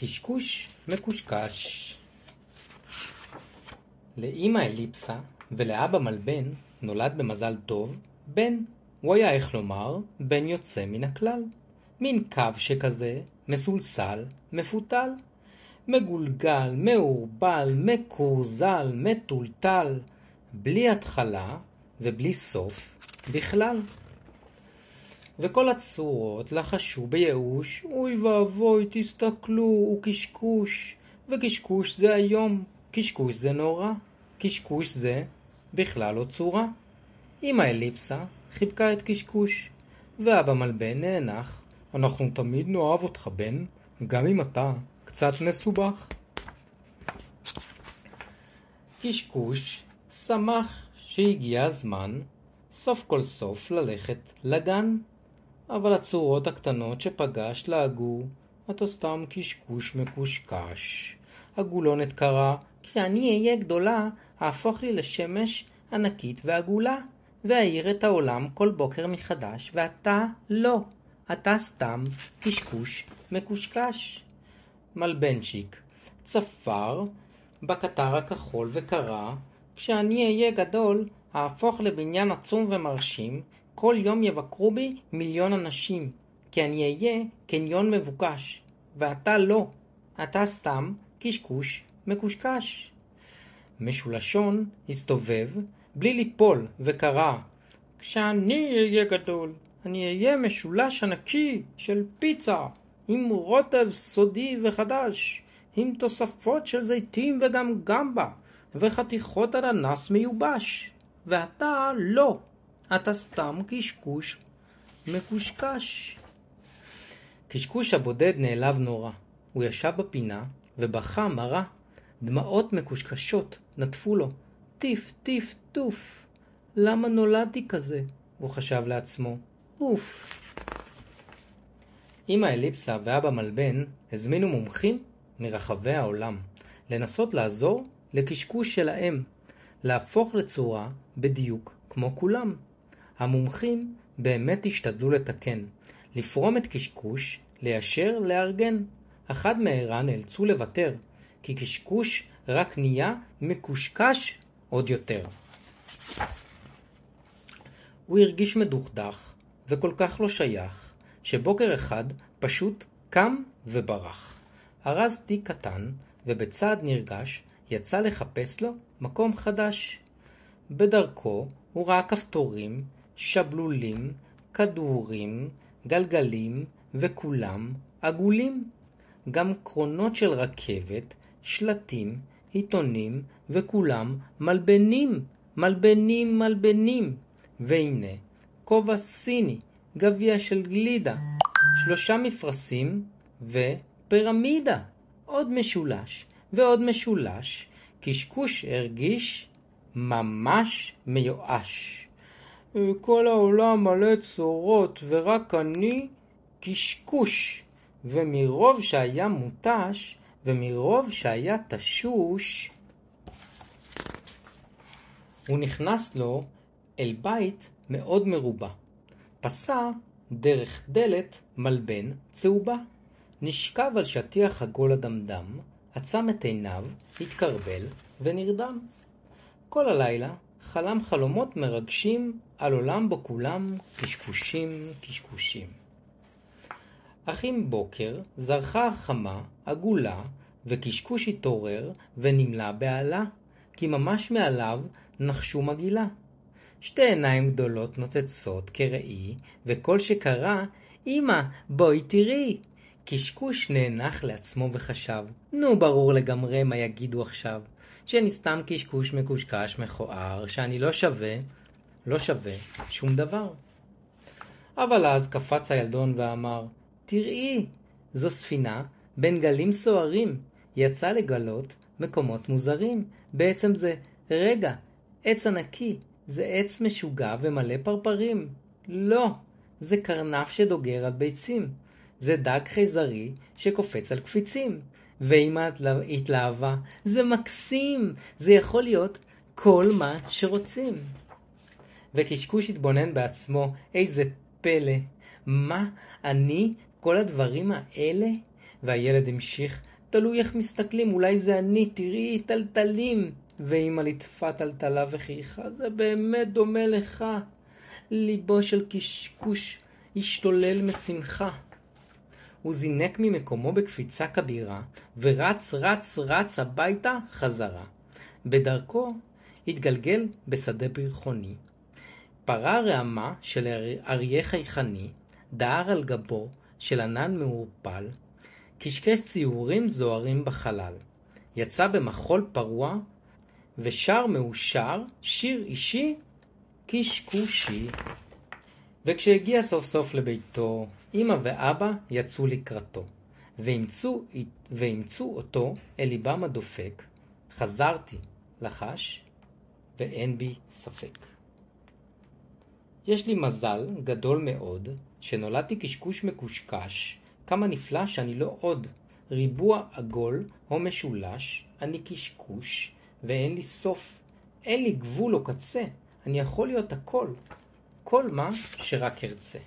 קשקוש מקושקש לאמא אליפסה ולאבא מלבן נולד במזל טוב בן. הוא היה, איך לומר, בן יוצא מן הכלל. מין קו שכזה, מסולסל, מפותל. מגולגל, מעורבל, מקורזל, מטולטל, בלי התחלה ובלי סוף בכלל. וכל הצורות לחשו בייאוש, אוי ואבוי, תסתכלו, הוא קשקוש, וקשקוש זה היום, קשקוש זה נורא, קשקוש זה בכלל לא צורה. אמא אליפסה חיבקה את קשקוש, ואבא מלבן נאנח, אנחנו תמיד נאהב אותך, בן, גם אם אתה קצת מסובך. קשקוש שמח שהגיע הזמן סוף כל סוף ללכת לגן. אבל הצורות הקטנות שפגש לעגו, אתה סתם קשקוש מקושקש. הגולונת קרא, כשאני אהיה גדולה, אהפוך לי לשמש ענקית ועגולה, ואעיר את העולם כל בוקר מחדש, ואתה לא. אתה סתם קשקוש מקושקש. מלבנצ'יק צפר בקטר הכחול וקרא, כשאני אהיה גדול, אהפוך לבניין עצום ומרשים, כל יום יבקרו בי מיליון אנשים, כי אני אהיה קניון מבוקש, ואתה לא, אתה סתם קשקוש מקושקש. משולשון הסתובב בלי ליפול וקרא, כשאני אהיה גדול, אני אהיה משולש ענקי של פיצה, עם רוטב סודי וחדש, עם תוספות של זיתים וגם גמבה, וחתיכות אננס מיובש. ואתה לא. אתה סתם קשקוש מקושקש. קשקוש הבודד נעלב נורא. הוא ישב בפינה ובכה מרה. דמעות מקושקשות נטפו לו. טיף, טיף, טוף. למה נולדתי כזה? הוא חשב לעצמו. אוף. אמא אליפסה ואבא מלבן הזמינו מומחים מרחבי העולם לנסות לעזור לקשקוש שלהם, להפוך לצורה בדיוק כמו כולם. המומחים באמת השתדלו לתקן, לפרום את קשקוש, ליישר, לארגן. אחד מהרה נאלצו לוותר, כי קשקוש רק נהיה מקושקש עוד יותר. הוא הרגיש מדוכדך וכל כך לא שייך, שבוקר אחד פשוט קם וברח. ארז תיק קטן, ובצעד נרגש יצא לחפש לו מקום חדש. בדרכו הוא ראה כפתורים, שבלולים, כדורים, גלגלים, וכולם עגולים. גם קרונות של רכבת, שלטים, עיתונים, וכולם מלבנים, מלבנים, מלבנים. והנה, כובע סיני, גביע של גלידה, שלושה מפרשים ופירמידה. עוד משולש ועוד משולש, קשקוש הרגיש ממש מיואש. כל העולם מלא צורות, ורק אני קשקוש. ומרוב שהיה מותש, ומרוב שהיה תשוש, הוא נכנס לו אל בית מאוד מרובע. פסע דרך דלת מלבן צהובה. נשכב על שטיח עגול אדמדם, עצם את עיניו, התקרבל ונרדם. כל הלילה חלם חלומות מרגשים על עולם בו כולם קשקושים קשקושים. אך עם בוקר זרחה החמה עגולה, וקשקוש התעורר ונמלא בעלה, כי ממש מעליו נחשו מגעילה. שתי עיניים גדולות נוצצות כראי, וכל שקרה, אמא, בואי תראי. קשקוש נאנח לעצמו וחשב, נו ברור לגמרי מה יגידו עכשיו. שאני סתם קשקוש מקושקש מכוער, שאני לא שווה, לא שווה שום דבר. אבל אז קפץ הילדון ואמר, תראי, זו ספינה בין גלים סוערים, יצא לגלות מקומות מוזרים. בעצם זה, רגע, עץ ענקי, זה עץ משוגע ומלא פרפרים. לא, זה קרנף שדוגר על ביצים. זה דג חייזרי שקופץ על קפיצים. ואמא התלהבה, זה מקסים, זה יכול להיות כל מה שרוצים. וקשקוש התבונן בעצמו, איזה פלא, מה אני, כל הדברים האלה? והילד המשיך, תלוי איך מסתכלים, אולי זה אני, תראי, טלטלים. ואמא ליטפה טלטלה וחייכה, זה באמת דומה לך. ליבו של קשקוש השתולל משמחה. הוא זינק ממקומו בקפיצה כבירה, ורץ רץ רץ הביתה חזרה. בדרכו התגלגל בשדה ברכוני. פרה רעמה של אריה חייכני, דהר על גבו של ענן מעורפל, קשקש ציורים זוהרים בחלל. יצא במחול פרוע ושר מאושר שיר אישי קשקושי. וכשהגיע סוף סוף לביתו, אמא ואבא יצאו לקראתו, ואימצו, ואימצו אותו אל ליבם הדופק. חזרתי, לחש, ואין בי ספק. יש לי מזל גדול מאוד, שנולדתי קשקוש מקושקש, כמה נפלא שאני לא עוד. ריבוע עגול או משולש, אני קשקוש, ואין לי סוף. אין לי גבול או קצה, אני יכול להיות הכל. כל מה שרק ארצה.